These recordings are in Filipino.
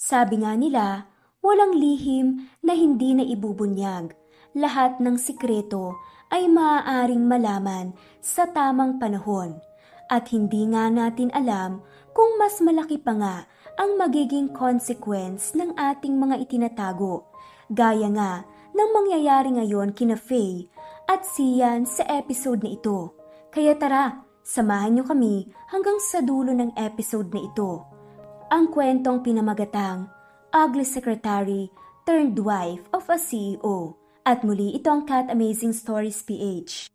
Sabi nga nila, walang lihim na hindi na ibubunyag. Lahat ng sikreto ay maaaring malaman sa tamang panahon. At hindi nga natin alam kung mas malaki pa nga ang magiging consequence ng ating mga itinatago. Gaya nga ng mangyayari ngayon kina Faye at Sian sa episode na ito. Kaya tara, samahan niyo kami hanggang sa dulo ng episode na ito. Ang kwentong pinamagatang Ugly Secretary turned wife of a CEO. At muli ito ang Cat Amazing Stories PH.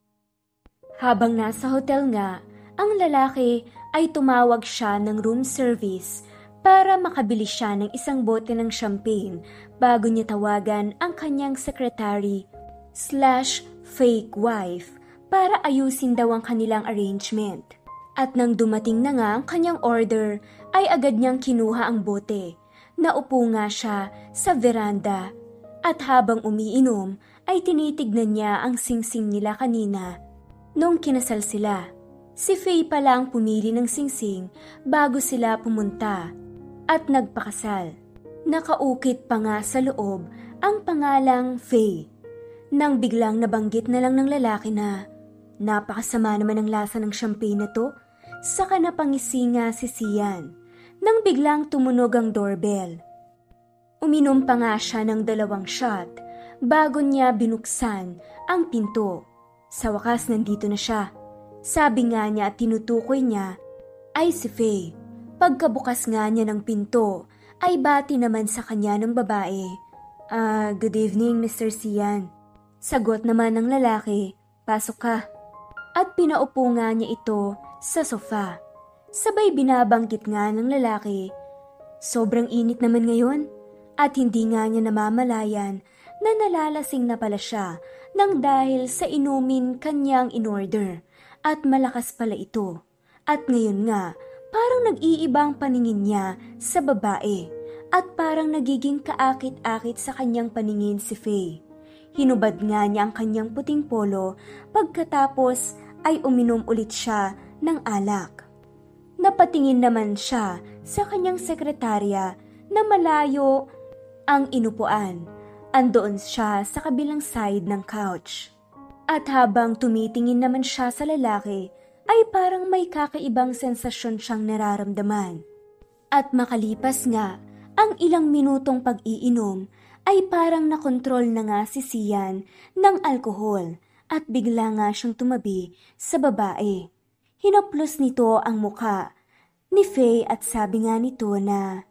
Habang nasa hotel nga, ang lalaki ay tumawag siya ng room service para makabili siya ng isang bote ng champagne bago niya tawagan ang kanyang secretary slash fake wife para ayusin daw ang kanilang arrangement. At nang dumating na nga ang kanyang order, ay agad niyang kinuha ang bote. Naupo nga siya sa veranda at habang umiinom ay tinitignan niya ang singsing nila kanina. Nung kinasal sila, si Faye pala ang pumili ng singsing bago sila pumunta at nagpakasal. Nakaukit pa nga sa loob ang pangalang Faye. Nang biglang nabanggit na lang ng lalaki na napakasama naman ang lasa ng champagne na to, saka napangisi nga si Sian nang biglang tumunog ang doorbell. Uminom pa nga siya ng dalawang shot bago niya binuksan ang pinto. Sa wakas nandito na siya. Sabi nga niya at tinutukoy niya ay si Faye. Pagkabukas nga niya ng pinto ay bati naman sa kanya ng babae. Ah, uh, good evening Mr. Sian. Sagot naman ng lalaki, pasok ka. At pinaupo nga niya ito sa sofa. Sabay binabanggit nga ng lalaki, sobrang init naman ngayon. At hindi nga niya namamalayan na nalalasing na pala siya nang dahil sa inumin kanyang inorder at malakas pala ito. At ngayon nga, parang nag-iibang paningin niya sa babae at parang nagiging kaakit-akit sa kanyang paningin si Faye. Hinubad nga niya ang kanyang puting polo pagkatapos ay uminom ulit siya ng alak. Napatingin naman siya sa kanyang sekretarya na malayo ang inupuan. Andoon siya sa kabilang side ng couch. At habang tumitingin naman siya sa lalaki, ay parang may kakaibang sensasyon siyang nararamdaman. At makalipas nga, ang ilang minutong pag-iinom ay parang nakontrol na nga si Sian ng alkohol at bigla nga siyang tumabi sa babae. Hinaplos nito ang muka ni Faye at sabi nga nito na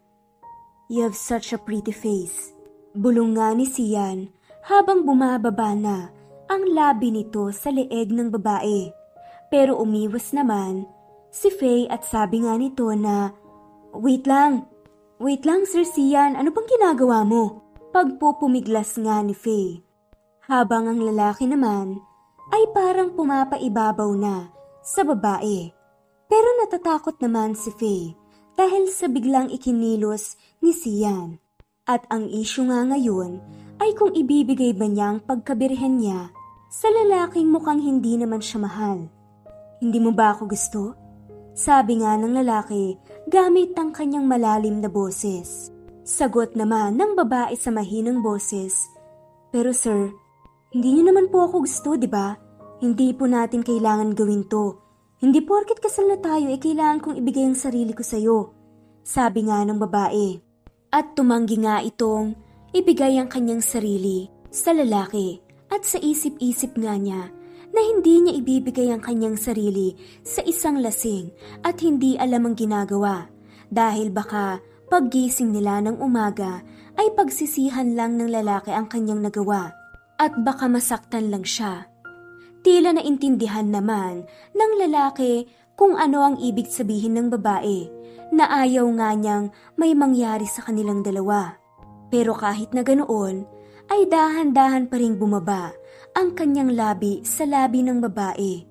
You have such a pretty face. Bulong nga ni Sian habang bumababa na ang labi nito sa leeg ng babae. Pero umiwas naman si Faye at sabi nga nito na Wait lang, wait lang Sir Sian, ano bang ginagawa mo? Pagpupumiglas nga ni Faye. Habang ang lalaki naman ay parang pumapaibabaw na sa babae. Pero natatakot naman si Faye dahil sa biglang ikinilos ni Sian. At ang isyu nga ngayon ay kung ibibigay ba niya ang pagkabirhen niya sa lalaking mukhang hindi naman siya mahal. Hindi mo ba ako gusto? Sabi nga ng lalaki gamit ang kanyang malalim na boses. Sagot naman ng babae sa mahinang boses. Pero sir, hindi niyo naman po ako gusto, di ba? Hindi po natin kailangan gawin to hindi porket kasal na tayo ay eh, kailangan kong ibigay ang sarili ko sa'yo. Sabi nga ng babae. At tumanggi nga itong ibigay ang kanyang sarili sa lalaki at sa isip-isip nga niya na hindi niya ibibigay ang kanyang sarili sa isang lasing at hindi alam ang ginagawa dahil baka paggising nila ng umaga ay pagsisihan lang ng lalaki ang kanyang nagawa at baka masaktan lang siya Tila naintindihan naman ng lalaki kung ano ang ibig sabihin ng babae na ayaw nga niyang may mangyari sa kanilang dalawa. Pero kahit na ganoon, ay dahan-dahan pa rin bumaba ang kanyang labi sa labi ng babae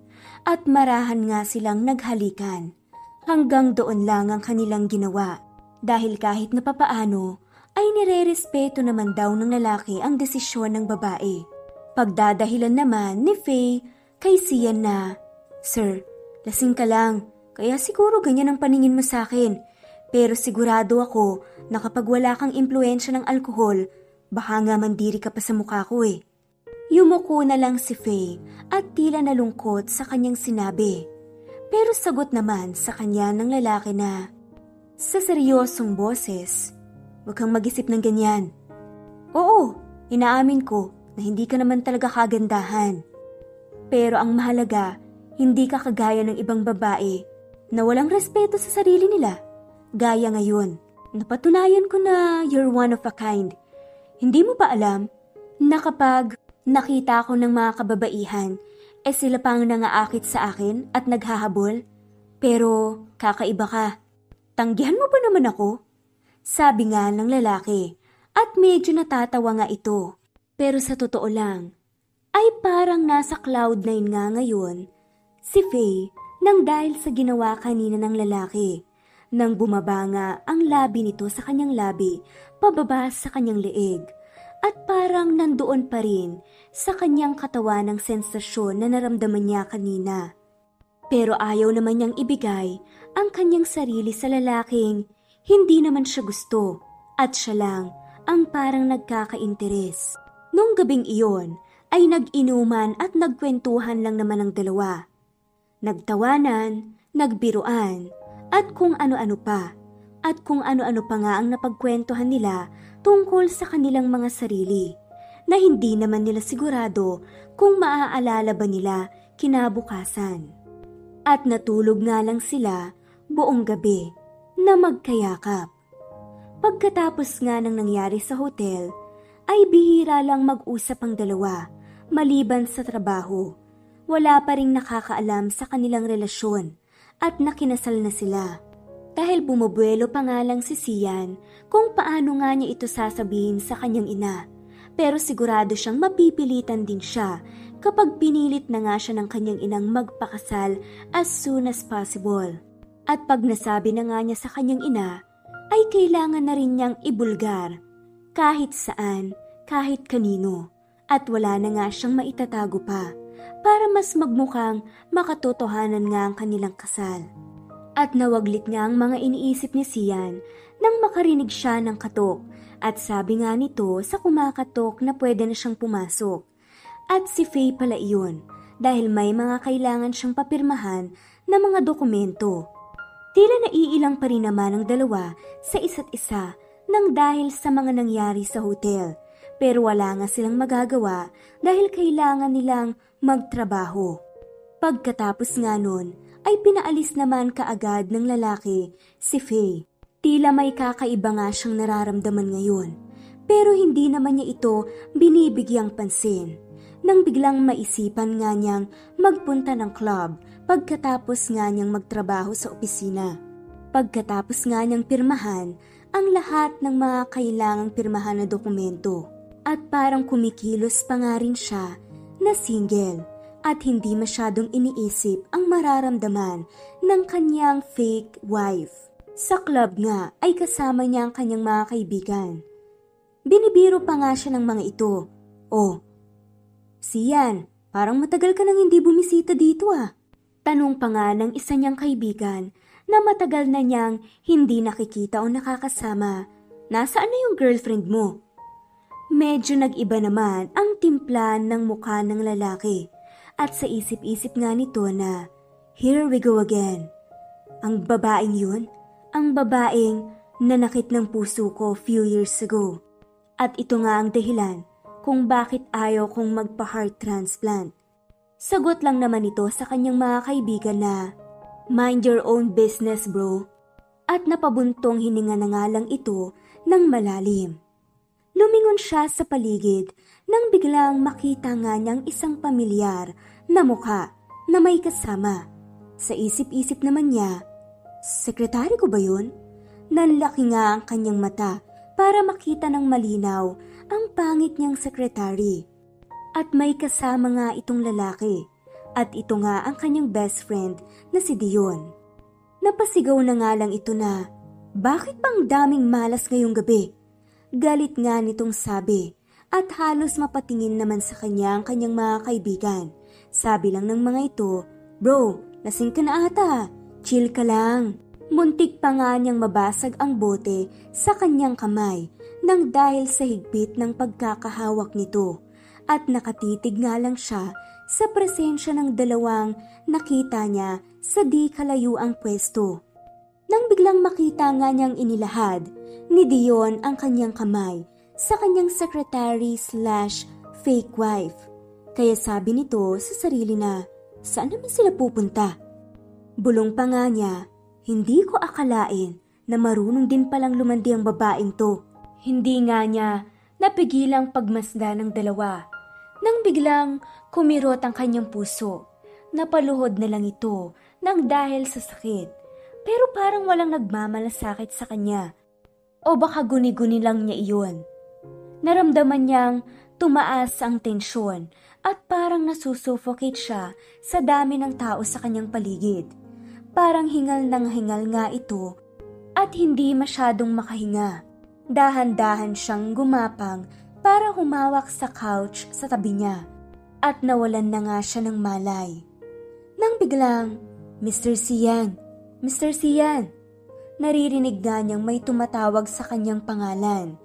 at marahan nga silang naghalikan. Hanggang doon lang ang kanilang ginawa dahil kahit na papaano ay nire-respeto naman daw ng lalaki ang desisyon ng babae. Pagdadahilan naman ni Faye kay Sian na, Sir, lasing ka lang, kaya siguro ganyan ang paningin mo sa akin. Pero sigurado ako na kapag wala kang impluensya ng alkohol, baka nga mandiri ka pa sa mukha ko eh. Yumuko na lang si Faye at tila nalungkot sa kanyang sinabi. Pero sagot naman sa kanya ng lalaki na, sa seryosong boses, huwag kang mag-isip ng ganyan. Oo, inaamin ko na hindi ka naman talaga kagandahan. Pero ang mahalaga, hindi ka kagaya ng ibang babae na walang respeto sa sarili nila. Gaya ngayon, napatunayan ko na you're one of a kind. Hindi mo ba alam na kapag nakita ko ng mga kababaihan, eh sila pang nangaakit sa akin at naghahabol? Pero kakaiba ka. Tanggihan mo ba naman ako? Sabi nga ng lalaki at medyo natatawa nga ito. Pero sa totoo lang, ay parang nasa cloud nine nga ngayon si Faye nang dahil sa ginawa kanina ng lalaki. Nang bumaba nga ang labi nito sa kanyang labi, pababa sa kanyang leeg. At parang nandoon pa rin sa kanyang katawan ng sensasyon na naramdaman niya kanina. Pero ayaw naman niyang ibigay ang kanyang sarili sa lalaking hindi naman siya gusto at siya lang ang parang nagkaka-interes. Nung gabing iyon ay nag-inuman at nagkwentuhan lang naman ang dalawa. Nagtawanan, nagbiruan, at kung ano-ano pa. At kung ano-ano pa nga ang napagkwentuhan nila tungkol sa kanilang mga sarili na hindi naman nila sigurado kung maaalala ba nila kinabukasan. At natulog nga lang sila buong gabi na magkayakap. Pagkatapos nga ng nangyari sa hotel, ay bihira lang mag-usap ang dalawa maliban sa trabaho. Wala pa ring nakakaalam sa kanilang relasyon at nakinasal na sila. Dahil bumubuelo pa nga lang si Sian kung paano nga niya ito sasabihin sa kanyang ina. Pero sigurado siyang mapipilitan din siya kapag pinilit na nga siya ng kanyang inang magpakasal as soon as possible. At pag nasabi na nga niya sa kanyang ina, ay kailangan na rin niyang ibulgar kahit saan, kahit kanino. At wala na nga siyang maitatago pa para mas magmukhang makatotohanan nga ang kanilang kasal. At nawaglit nga ang mga iniisip ni Sian nang makarinig siya ng katok at sabi nga nito sa kumakatok na pwede na siyang pumasok. At si Faye pala iyon dahil may mga kailangan siyang papirmahan na mga dokumento Tila naiilang pa rin naman ang dalawa sa isa't isa nang dahil sa mga nangyari sa hotel. Pero wala nga silang magagawa dahil kailangan nilang magtrabaho. Pagkatapos nga nun, ay pinaalis naman kaagad ng lalaki si Faye. Tila may kakaiba nga siyang nararamdaman ngayon. Pero hindi naman niya ito binibigyang pansin. Nang biglang maisipan nga niyang magpunta ng club pagkatapos nga niyang magtrabaho sa opisina. Pagkatapos nga niyang pirmahan ang lahat ng mga kailangang pirmahan na dokumento at parang kumikilos pa nga rin siya na single at hindi masyadong iniisip ang mararamdaman ng kanyang fake wife. Sa club nga ay kasama niya ang kanyang mga kaibigan. Binibiro pa nga siya ng mga ito. Oh, Siyan, parang matagal ka nang hindi bumisita dito ah. Tanong pa nga ng isa niyang kaibigan na matagal na niyang hindi nakikita o nakakasama. Nasaan na yung girlfriend mo? Medyo nag-iba naman ang timpla ng mukha ng lalaki at sa isip-isip nga nito na here we go again. Ang babaeng yun, ang babaeng nanakit ng puso ko few years ago. At ito nga ang dahilan kung bakit ayaw kong magpa-heart transplant. Sagot lang naman ito sa kanyang mga kaibigan na, Mind your own business bro. At napabuntong hininga na nga lang ito ng malalim. Lumingon siya sa paligid nang biglang makita nga niyang isang pamilyar na mukha na may kasama. Sa isip-isip naman niya, Sekretary ko ba yun? Nanlaki nga ang kanyang mata para makita ng malinaw ang pangit niyang sekretary. At may kasama nga itong lalaki. At ito nga ang kanyang best friend na si Dion. Napasigaw na nga lang ito na, bakit pang daming malas ngayong gabi? Galit nga nitong sabi at halos mapatingin naman sa kanya ang kanyang mga kaibigan. Sabi lang ng mga ito, Bro, lasing ka na ata. Chill ka lang. Muntik pa nga niyang mabasag ang bote sa kanyang kamay nang dahil sa higpit ng pagkakahawak nito at nakatitig nga lang siya sa presensya ng dalawang nakita niya sa di kalayuang pwesto. Nang biglang makita nga niyang inilahad ni Dion ang kanyang kamay sa kanyang secretary slash fake wife. Kaya sabi nito sa sarili na, saan naman sila pupunta? Bulong pa nga niya, hindi ko akalain na marunong din palang lumandi ang babaeng to. Hindi nga niya napigilang pagmasda ng dalawa. Nang biglang kumirot ang kanyang puso, napaluhod na lang ito nang dahil sa sakit. Pero parang walang nagmamalasakit sa kanya. O baka guni-guni lang niya iyon. Naramdaman niyang tumaas ang tensyon at parang nasusuffocate siya sa dami ng tao sa kanyang paligid. Parang hingal ng hingal nga ito at hindi masyadong makahinga. Dahan-dahan siyang gumapang para humawak sa couch sa tabi niya at nawalan na nga siya ng malay. Nang biglang, Mr. Sian, Mr. Sian, naririnig nga niyang may tumatawag sa kanyang pangalan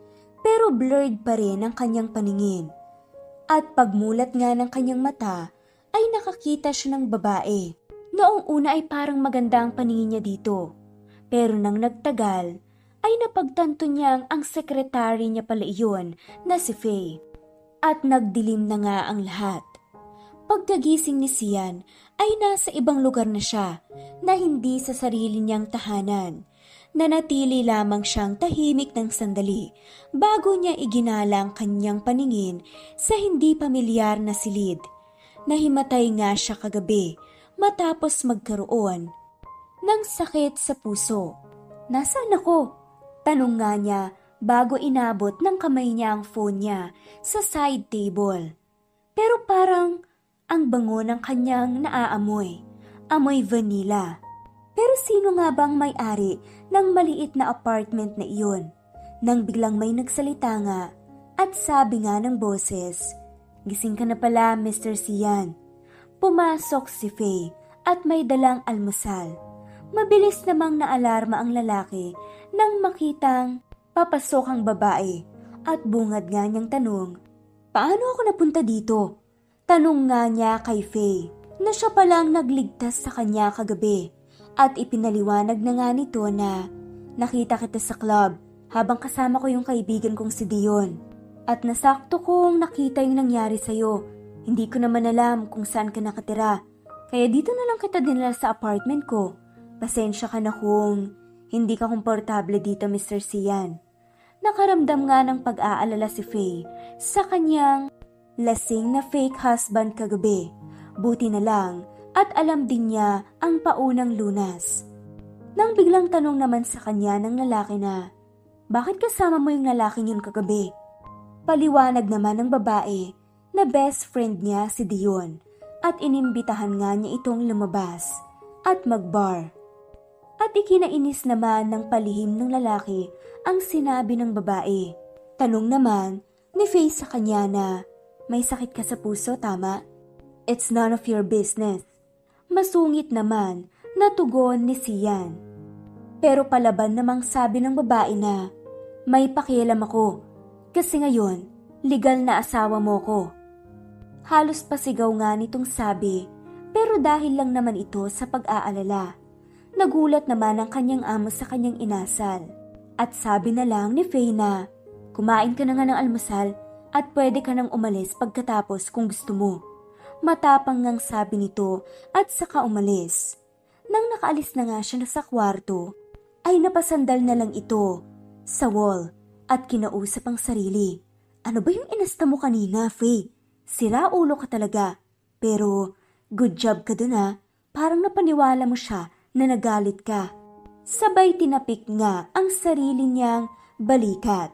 pero blurred pa rin ang kanyang paningin. At pagmulat nga ng kanyang mata ay nakakita siya ng babae. Noong una ay parang maganda ang paningin niya dito. Pero nang nagtagal, ay napagtanto niyang ang sekretary niya pala iyon na si Faye. At nagdilim na nga ang lahat. Pagkagising ni Sian ay nasa ibang lugar na siya na hindi sa sarili niyang tahanan. Nanatili lamang siyang tahimik ng sandali bago niya iginala ang kanyang paningin sa hindi pamilyar na silid. Nahimatay nga siya kagabi matapos magkaroon ng sakit sa puso. Nasaan ako? Tanong nga niya bago inabot ng kamay niya ang phone niya sa side table. Pero parang ang bango ng kanyang naaamoy. Amoy vanilla. Pero sino nga bang may-ari ng maliit na apartment na iyon? Nang biglang may nagsalita nga at sabi nga ng boses, Gising ka na pala, Mr. Sian. Pumasok si Faye at may dalang almusal. Mabilis namang naalarma ang lalaki nang makitang papasok ang babae at bungad nga niyang tanong, Paano ako napunta dito? Tanong nga niya kay Faye na siya palang nagligtas sa kanya kagabi at ipinaliwanag na nga nito na nakita kita sa club habang kasama ko yung kaibigan kong si Dion. At nasakto kong nakita yung nangyari sa'yo. Hindi ko naman alam kung saan ka nakatira. Kaya dito na lang kita dinala sa apartment ko. Pasensya ka na kung hindi ka komportable dito, Mr. Sian. Nakaramdam nga ng pag-aalala si Faye sa kanyang lasing na fake husband kagabi. Buti na lang at alam din niya ang paunang lunas. Nang biglang tanong naman sa kanya ng lalaki na, Bakit kasama mo yung lalaking yun kagabi? Paliwanag naman ng babae na best friend niya si Dion at inimbitahan nga niya itong lumabas at magbar. At ikinainis naman ng palihim ng lalaki ang sinabi ng babae. Tanong naman ni Faye sa kanya na, may sakit ka sa puso, tama? It's none of your business. Masungit naman na tugon ni Sian. Pero palaban namang sabi ng babae na, may pakialam ako kasi ngayon, legal na asawa mo ko. Halos pasigaw nga nitong sabi, pero dahil lang naman ito sa pag-aalala. Nagulat naman ang kanyang amo sa kanyang inasal. At sabi na lang ni Faye na, kumain ka na nga ng almusal at pwede ka nang umalis pagkatapos kung gusto mo. Matapang ngang sabi nito at saka umalis. Nang nakaalis na nga siya na sa kwarto, ay napasandal na lang ito sa wall at kinausap ang sarili. Ano ba yung inasta mo kanina, Faye? Sira ulo ka talaga. Pero good job ka dun ha. Parang napaniwala mo siya na nagalit ka. Sabay tinapik nga ang sarili niyang balikat.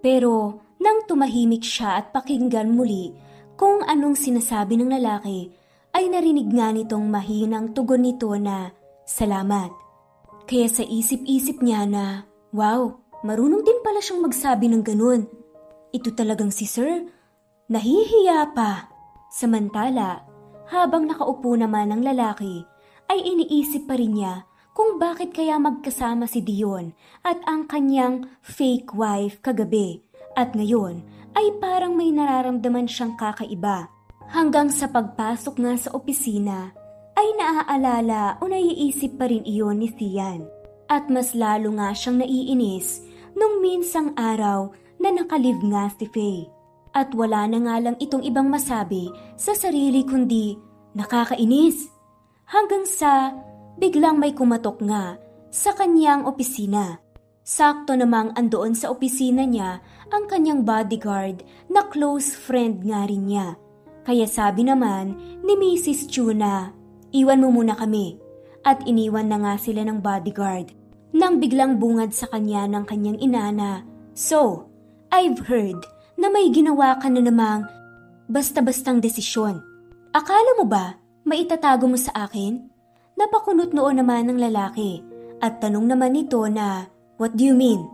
Pero nang tumahimik siya at pakinggan muli kung anong sinasabi ng lalaki, ay narinig nga nitong mahinang tugon nito na salamat. Kaya sa isip-isip niya na, wow, marunong din pala siyang magsabi ng ganun. Ito talagang si Sir, nahihiya pa. Samantala, habang nakaupo naman ang lalaki, ay iniisip pa rin niya kung bakit kaya magkasama si Dion at ang kanyang fake wife kagabi at ngayon ay parang may nararamdaman siyang kakaiba. Hanggang sa pagpasok nga sa opisina ay naaalala o naiisip pa rin iyon ni Sian. At mas lalo nga siyang naiinis nung minsang araw na nakalive nga si Faye. At wala na nga lang itong ibang masabi sa sarili kundi nakakainis. Hanggang sa biglang may kumatok nga sa kanyang opisina. Sakto namang andoon sa opisina niya ang kanyang bodyguard na close friend nga rin niya. Kaya sabi naman ni Mrs. Chuna, iwan mo muna kami. At iniwan na nga sila ng bodyguard. Nang biglang bungad sa kanya ng kanyang ina na, So, I've heard na may ginawa ka na namang basta-bastang desisyon. Akala mo ba maitatago mo sa akin? Napakunot noon naman ng lalaki at tanong naman nito na, What do you mean?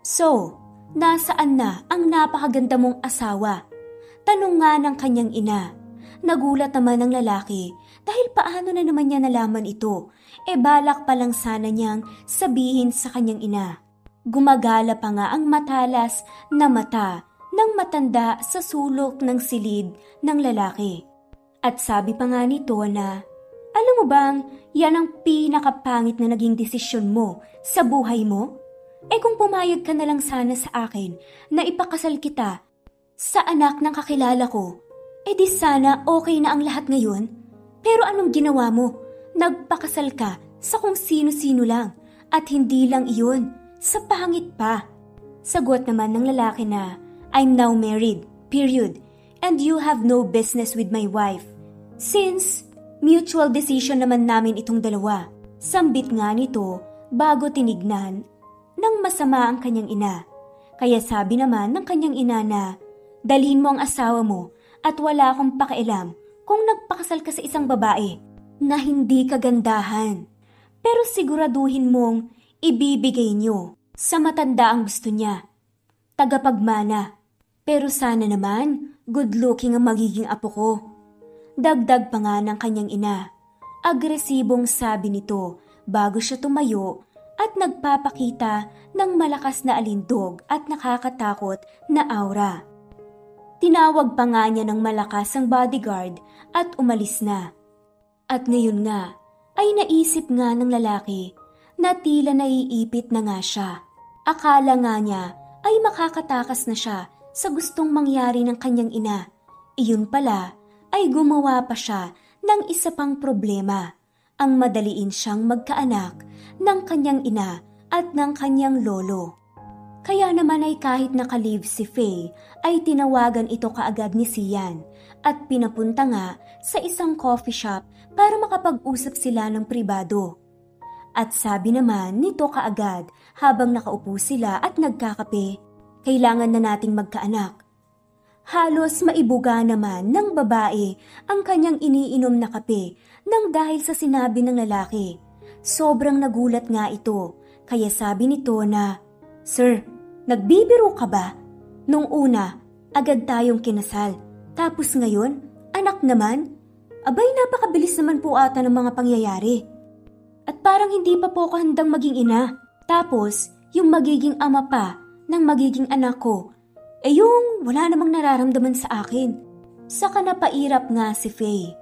So, nasaan na ang napakaganda mong asawa? Tanong nga ng kanyang ina. Nagulat naman ng lalaki dahil paano na naman niya nalaman ito? E balak pa lang sana niyang sabihin sa kanyang ina. Gumagala pa nga ang matalas na mata ng matanda sa sulok ng silid ng lalaki. At sabi pa nga nito na, alam mo bang yan ang pinakapangit na naging desisyon mo sa buhay mo? Eh kung pumayag ka na lang sana sa akin na ipakasal kita sa anak ng kakilala ko, eh di sana okay na ang lahat ngayon. Pero anong ginawa mo? Nagpakasal ka sa kung sino-sino lang at hindi lang iyon, sa pangit pa. Sagot naman ng lalaki na, I'm now married, period, and you have no business with my wife. Since mutual decision naman namin itong dalawa, sambit nga nito bago tinignan ng masama ang kanyang ina. Kaya sabi naman ng kanyang ina na, dalhin mo ang asawa mo at wala akong pakialam kung nagpakasal ka sa isang babae na hindi kagandahan. Pero siguraduhin mong ibibigay niyo sa matanda ang gusto niya. Tagapagmana. Pero sana naman, good looking ang magiging apo ko. Dagdag pa nga ng kanyang ina. Agresibong sabi nito bago siya tumayo at nagpapakita ng malakas na alindog at nakakatakot na aura. Tinawag pa nga niya ng malakas ang bodyguard at umalis na. At ngayon nga, ay naisip nga ng lalaki na tila naiipit na nga siya. Akala nga niya ay makakatakas na siya sa gustong mangyari ng kanyang ina. Iyon pala ay gumawa pa siya ng isa pang problema. Ang madaliin siyang magkaanak ng kanyang ina at ng kanyang lolo. Kaya naman ay kahit nakalive si Faye, ay tinawagan ito kaagad ni Sian at pinapunta nga sa isang coffee shop para makapag-usap sila ng pribado. At sabi naman nito kaagad habang nakaupo sila at nagkakape, kailangan na nating magkaanak. Halos maibuga naman ng babae ang kanyang iniinom na kape nang dahil sa sinabi ng lalaki. Sobrang nagulat nga ito, kaya sabi nito na, Sir, nagbibiro ka ba? Nung una, agad tayong kinasal. Tapos ngayon, anak naman? Abay, napakabilis naman po ata ng mga pangyayari. At parang hindi pa po ako handang maging ina. Tapos, yung magiging ama pa ng magiging anak ko, eh yung wala namang nararamdaman sa akin. Saka napairap nga si Faye.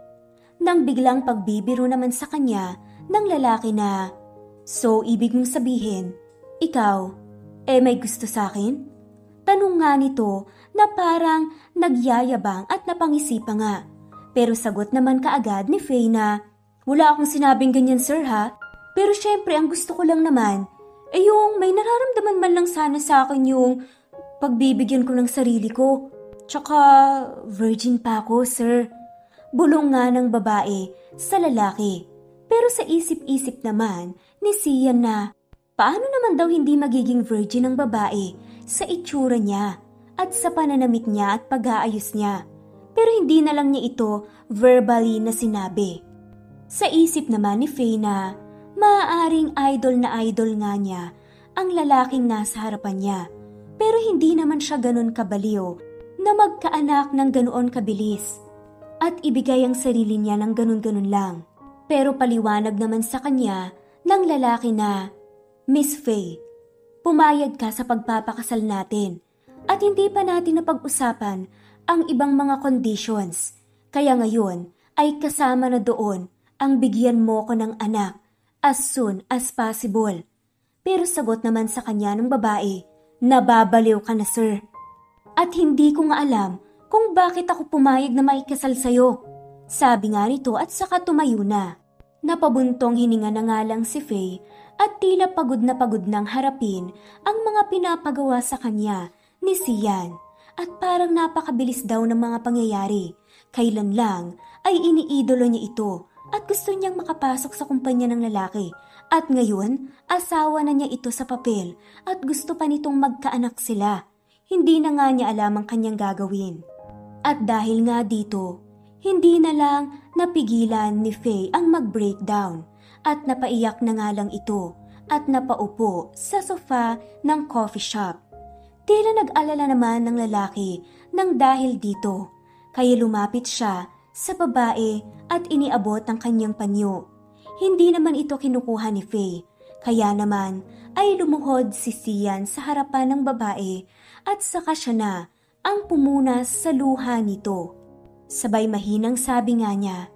Nang biglang pagbibiro naman sa kanya ng lalaki na, So, ibig mong sabihin, ikaw, eh may gusto sa akin? Tanong nga nito na parang nagyayabang at napangisi pa nga. Pero sagot naman kaagad ni Faye na, Wala akong sinabing ganyan sir ha, pero syempre ang gusto ko lang naman, eh yung may nararamdaman man lang sana sa akin yung pagbibigyan ko ng sarili ko. Tsaka virgin pa ako sir. Bulong nga ng babae sa lalaki. Pero sa isip-isip naman ni Sian na paano naman daw hindi magiging virgin ang babae sa itsura niya at sa pananamit niya at pag-aayos niya. Pero hindi na lang niya ito verbally na sinabi. Sa isip naman ni Faye na maaaring idol na idol nga niya ang lalaking nasa harapan niya. Pero hindi naman siya ganun kabaliw na magkaanak ng ganoon kabilis at ibigay ang sarili niya ng ganun-ganun lang. Pero paliwanag naman sa kanya ng lalaki na, Miss Faye, pumayag ka sa pagpapakasal natin at hindi pa natin napag-usapan ang ibang mga conditions. Kaya ngayon ay kasama na doon ang bigyan mo ko ng anak as soon as possible. Pero sagot naman sa kanya ng babae, nababaliw ka na sir. At hindi ko nga alam kung bakit ako pumayag na maikasal sa'yo. Sabi nga nito at saka tumayo na. Napabuntong hininga na nga lang si Faye at tila pagod na pagod nang harapin ang mga pinapagawa sa kanya ni Sian. At parang napakabilis daw ng mga pangyayari. Kailan lang ay iniidolo niya ito at gusto niyang makapasok sa kumpanya ng lalaki. At ngayon, asawa na niya ito sa papel at gusto pa nitong magkaanak sila. Hindi na nga niya alam ang kanyang gagawin. At dahil nga dito, hindi na lang napigilan ni Faye ang mag-breakdown at napaiyak na nga lang ito at napaupo sa sofa ng coffee shop. Tila nag-alala naman ng lalaki nang dahil dito, kaya lumapit siya sa babae at iniabot ang kanyang panyo. Hindi naman ito kinukuha ni Faye, kaya naman ay lumuhod si Sian sa harapan ng babae at saka siya na ang pumunas sa luha nito. Sabay mahinang sabi nga niya,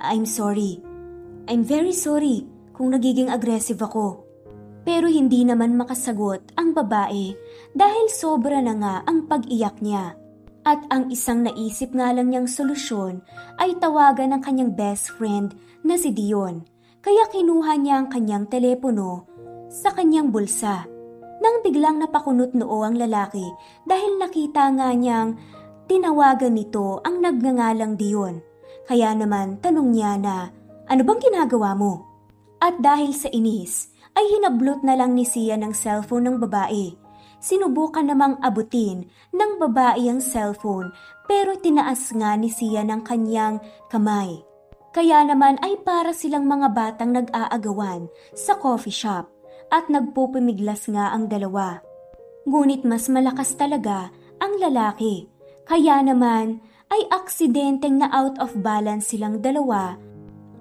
I'm sorry. I'm very sorry kung nagiging aggressive ako. Pero hindi naman makasagot ang babae dahil sobra na nga ang pag-iyak niya. At ang isang naisip nga lang niyang solusyon ay tawagan ng kanyang best friend na si Dion. Kaya kinuha niya ang kanyang telepono sa kanyang bulsa. Nang biglang napakunot noo ang lalaki dahil nakita nga niyang Tinawagan nito ang nagngangalang Dion. Kaya naman tanong niya na, ano bang ginagawa mo? At dahil sa inis, ay hinablot na lang ni Sia ng cellphone ng babae. Sinubukan namang abutin ng babae ang cellphone pero tinaas nga ni Sia ng kanyang kamay. Kaya naman ay para silang mga batang nag-aagawan sa coffee shop at nagpupumiglas nga ang dalawa. Ngunit mas malakas talaga ang lalaki kaya naman ay aksidenteng na out of balance silang dalawa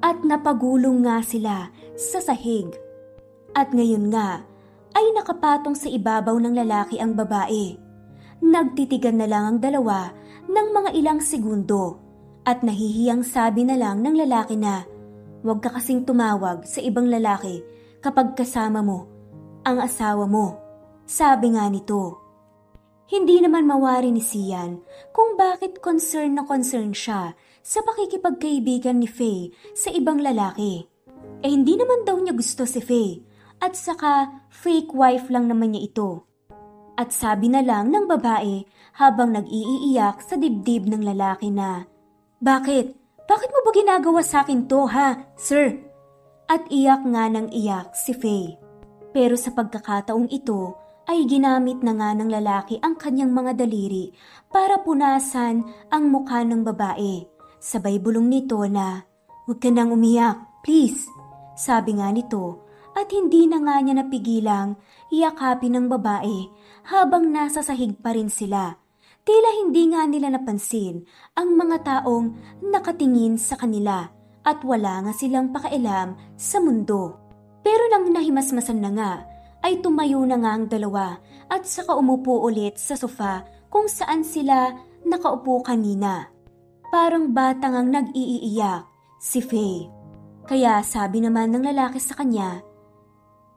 at napagulong nga sila sa sahig. At ngayon nga ay nakapatong sa ibabaw ng lalaki ang babae. Nagtitigan na lang ang dalawa ng mga ilang segundo at nahihiyang sabi na lang ng lalaki na huwag ka kasing tumawag sa ibang lalaki kapag kasama mo ang asawa mo. Sabi nga nito. Hindi naman mawari ni Sian kung bakit concern na concern siya sa pakikipagkaibigan ni Faye sa ibang lalaki. Eh hindi naman daw niya gusto si Faye at saka fake wife lang naman niya ito. At sabi na lang ng babae habang nag-iiyak sa dibdib ng lalaki na, Bakit? Bakit mo ba ginagawa sa akin to ha, sir? At iyak nga ng iyak si Faye. Pero sa pagkakataong ito, ay ginamit na nga ng lalaki ang kanyang mga daliri para punasan ang mukha ng babae. Sabay bulong nito na, Huwag ka nang umiyak, please. Sabi nga nito at hindi na nga niya napigilang iyakapin ng babae habang nasa sahig pa rin sila. Tila hindi nga nila napansin ang mga taong nakatingin sa kanila at wala nga silang pakailam sa mundo. Pero nang nahimasmasan na nga ay tumayo na nga ang dalawa at saka umupo ulit sa sofa kung saan sila nakaupo kanina. Parang batang ang nag-iiyak, si Faye. Kaya sabi naman ng lalaki sa kanya,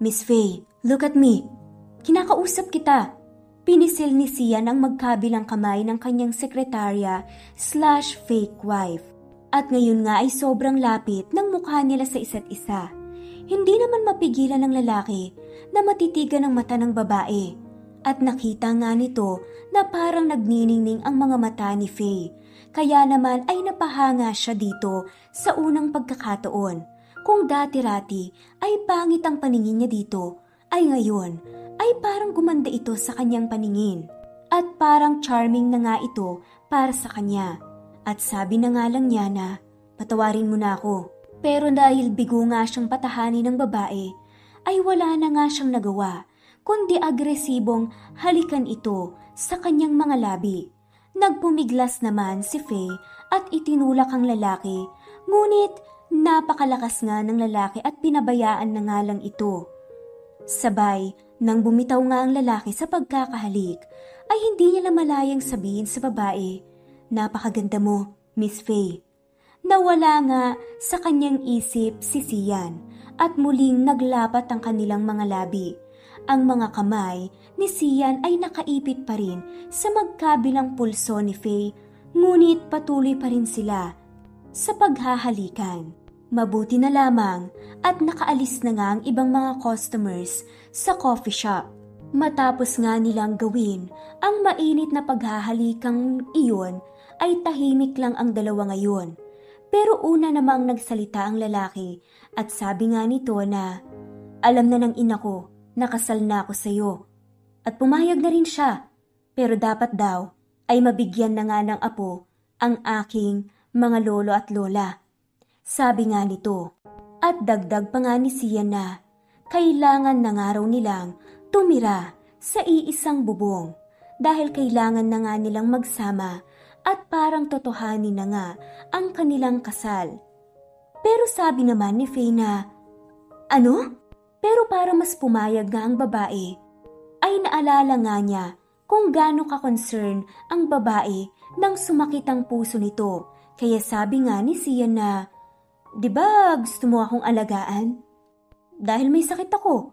Miss Faye, look at me. Kinakausap kita. Pinisil ni Sian ang magkabilang kamay ng kanyang sekretarya slash fake wife. At ngayon nga ay sobrang lapit ng mukha nila sa isa't isa. Hindi naman mapigilan ng lalaki na matitigan ang mata ng babae at nakita nga nito na parang nagniningning ang mga mata ni Faye. Kaya naman ay napahanga siya dito sa unang pagkakataon. Kung dati-rati ay pangit ang paningin niya dito, ay ngayon ay parang gumanda ito sa kanyang paningin. At parang charming na nga ito para sa kanya. At sabi na nga lang niya na, patawarin mo na ako. Pero dahil bigo nga siyang patahanin ng babae, ay wala na nga siyang nagawa, kundi agresibong halikan ito sa kanyang mga labi. Nagpumiglas naman si Faye at itinulak ang lalaki, ngunit Napakalakas nga ng lalaki at pinabayaan na nga lang ito. Sabay, nang bumitaw nga ang lalaki sa pagkakahalik, ay hindi niya namalayang sabihin sa babae, Napakaganda mo, Miss Faye. Nawala nga sa kanyang isip si Sian at muling naglapat ang kanilang mga labi. Ang mga kamay ni Sian ay nakaipit pa rin sa magkabilang pulso ni Faye, ngunit patuloy pa rin sila sa paghahalikan. Mabuti na lamang at nakaalis na nga ang ibang mga customers sa coffee shop. Matapos nga nilang gawin ang mainit na paghahalikang iyon ay tahimik lang ang dalawa ngayon. Pero una namang nagsalita ang lalaki at sabi nga nito na alam na ng ina ko, nakasal na ako sa iyo. At pumayag na rin siya. Pero dapat daw ay mabigyan na nga ng apo ang aking mga lolo at lola. Sabi nga nito, at dagdag pa nga ni Sian na kailangan na nga raw nilang tumira sa iisang bubong dahil kailangan na nga nilang magsama at parang totohanin na nga ang kanilang kasal. Pero sabi naman ni Faye na, Ano? Pero para mas pumayag nga ang babae, ay naalala nga niya kung gaano ka-concern ang babae nang sumakit ang puso nito. Kaya sabi nga ni Sian na, Di ba gusto mo akong alagaan? Dahil may sakit ako.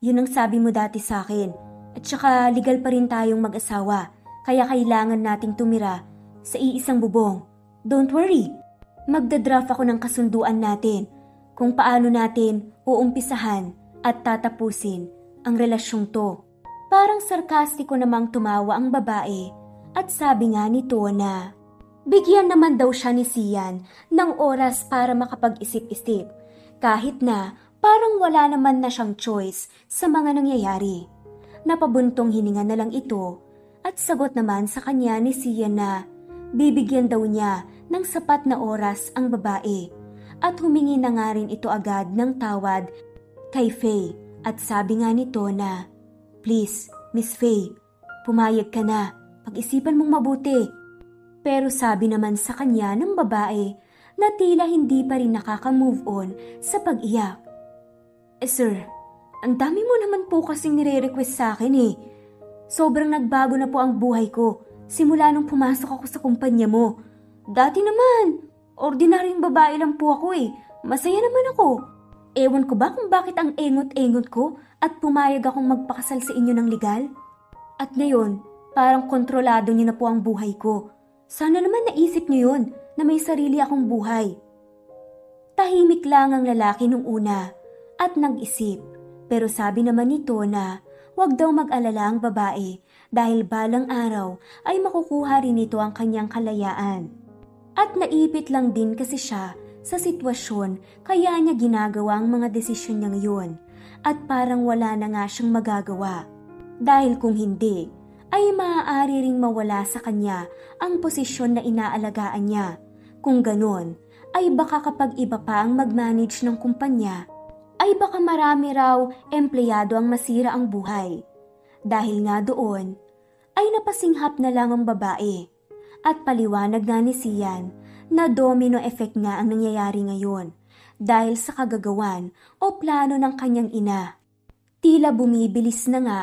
Yun ang sabi mo dati sa akin. At saka legal pa rin tayong mag-asawa. Kaya kailangan nating tumira sa iisang bubong. Don't worry. Magdadraft ako ng kasunduan natin kung paano natin uumpisahan at tatapusin ang relasyong to. Parang sarkastiko namang tumawa ang babae at sabi nga nito na Bigyan naman daw siya ni Sian ng oras para makapag-isip-isip kahit na parang wala naman na siyang choice sa mga nangyayari. Napabuntong hininga na lang ito at sagot naman sa kanya ni Sian na bibigyan daw niya ng sapat na oras ang babae at humingi na nga rin ito agad ng tawad kay Faye at sabi nga nito na Please, Miss Faye, pumayag ka na. Pag-isipan mong mabuti pero sabi naman sa kanya ng babae na tila hindi pa rin nakaka-move on sa pag-iyak. Eh sir, ang dami mo naman po kasing nire-request sa akin eh. Sobrang nagbago na po ang buhay ko simula nung pumasok ako sa kumpanya mo. Dati naman, ordinaryong babae lang po ako eh. Masaya naman ako. Ewan ko ba kung bakit ang engot-engot ko at pumayag akong magpakasal sa inyo ng legal? At ngayon, parang kontrolado niyo na po ang buhay ko. Sana naman naisip niyo yun na may sarili akong buhay. Tahimik lang ang lalaki nung una at nag-isip pero sabi naman nito na huwag daw mag-alala ang babae dahil balang araw ay makukuha rin nito ang kanyang kalayaan. At naipit lang din kasi siya sa sitwasyon kaya niya ginagawa ang mga desisyon niya ngayon at parang wala na nga siyang magagawa. Dahil kung hindi, ay maaari ring mawala sa kanya ang posisyon na inaalagaan niya. Kung ganon, ay baka kapag iba pa ang mag-manage ng kumpanya, ay baka marami raw empleyado ang masira ang buhay. Dahil nga doon, ay napasinghap na lang ang babae. At paliwanag nga ni Sian na domino effect nga ang nangyayari ngayon dahil sa kagagawan o plano ng kanyang ina. Tila bumibilis na nga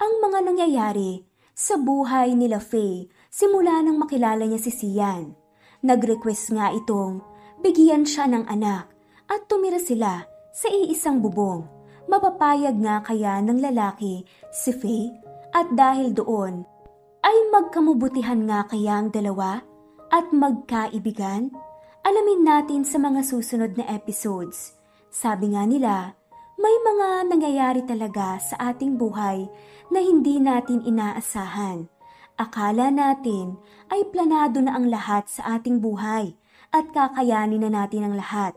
ang mga nangyayari sa buhay nila Faye simula nang makilala niya si Sian. Nag-request nga itong bigyan siya ng anak at tumira sila sa iisang bubong. Mapapayag nga kaya ng lalaki si Faye at dahil doon ay magkamubutihan nga kaya ang dalawa at magkaibigan? Alamin natin sa mga susunod na episodes. Sabi nga nila, may mga nangyayari talaga sa ating buhay na hindi natin inaasahan. Akala natin ay planado na ang lahat sa ating buhay at kakayanin na natin ang lahat.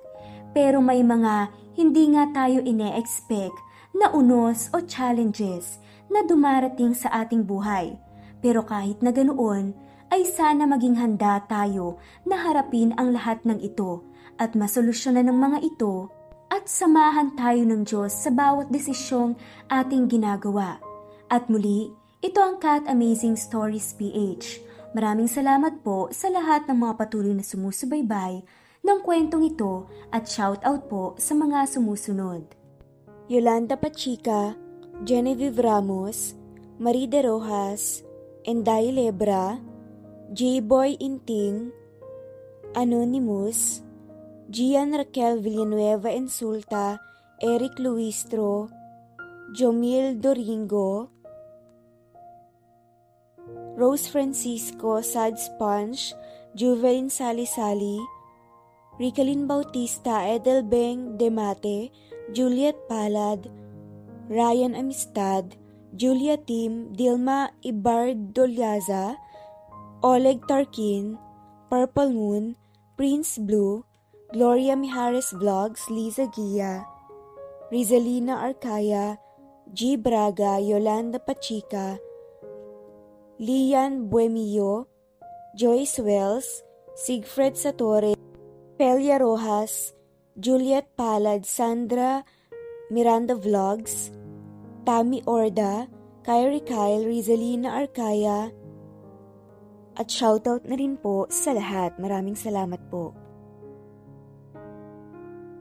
Pero may mga hindi nga tayo ine-expect na unos o challenges na dumarating sa ating buhay. Pero kahit na ganoon, ay sana maging handa tayo na harapin ang lahat ng ito at masolusyonan ng mga ito at samahan tayo ng Diyos sa bawat desisyong ating ginagawa. At muli, ito ang Cat Amazing Stories PH. Maraming salamat po sa lahat ng mga patuloy na sumusubaybay ng kwentong ito at shoutout po sa mga sumusunod. Yolanda Pachica, Genevieve Ramos, Marie de Rojas, Enday Lebra, J-Boy Inting, Anonymous, Gian Raquel Villanueva Insulta, Eric Luistro, Jomil Doringo, Rose Francisco, Sad Sponge, Juvelin Salisali, Ricalin Bautista, Edelbeng Demate, Juliet Palad, Ryan Amistad, Julia Tim, Dilma Ibardolyaza, Oleg Tarkin, Purple Moon, Prince Blue, Gloria Mijares Vlogs, Liza Gia, Rizalina Arcaya, G. Braga, Yolanda Pachica, Lian Buemillo, Joyce Wells, Sigfred Satore, Pelia Rojas, Juliet Palad, Sandra Miranda Vlogs, Tami Orda, Kyrie Kyle, Rizalina Arcaya, at shoutout na rin po sa lahat. Maraming salamat po.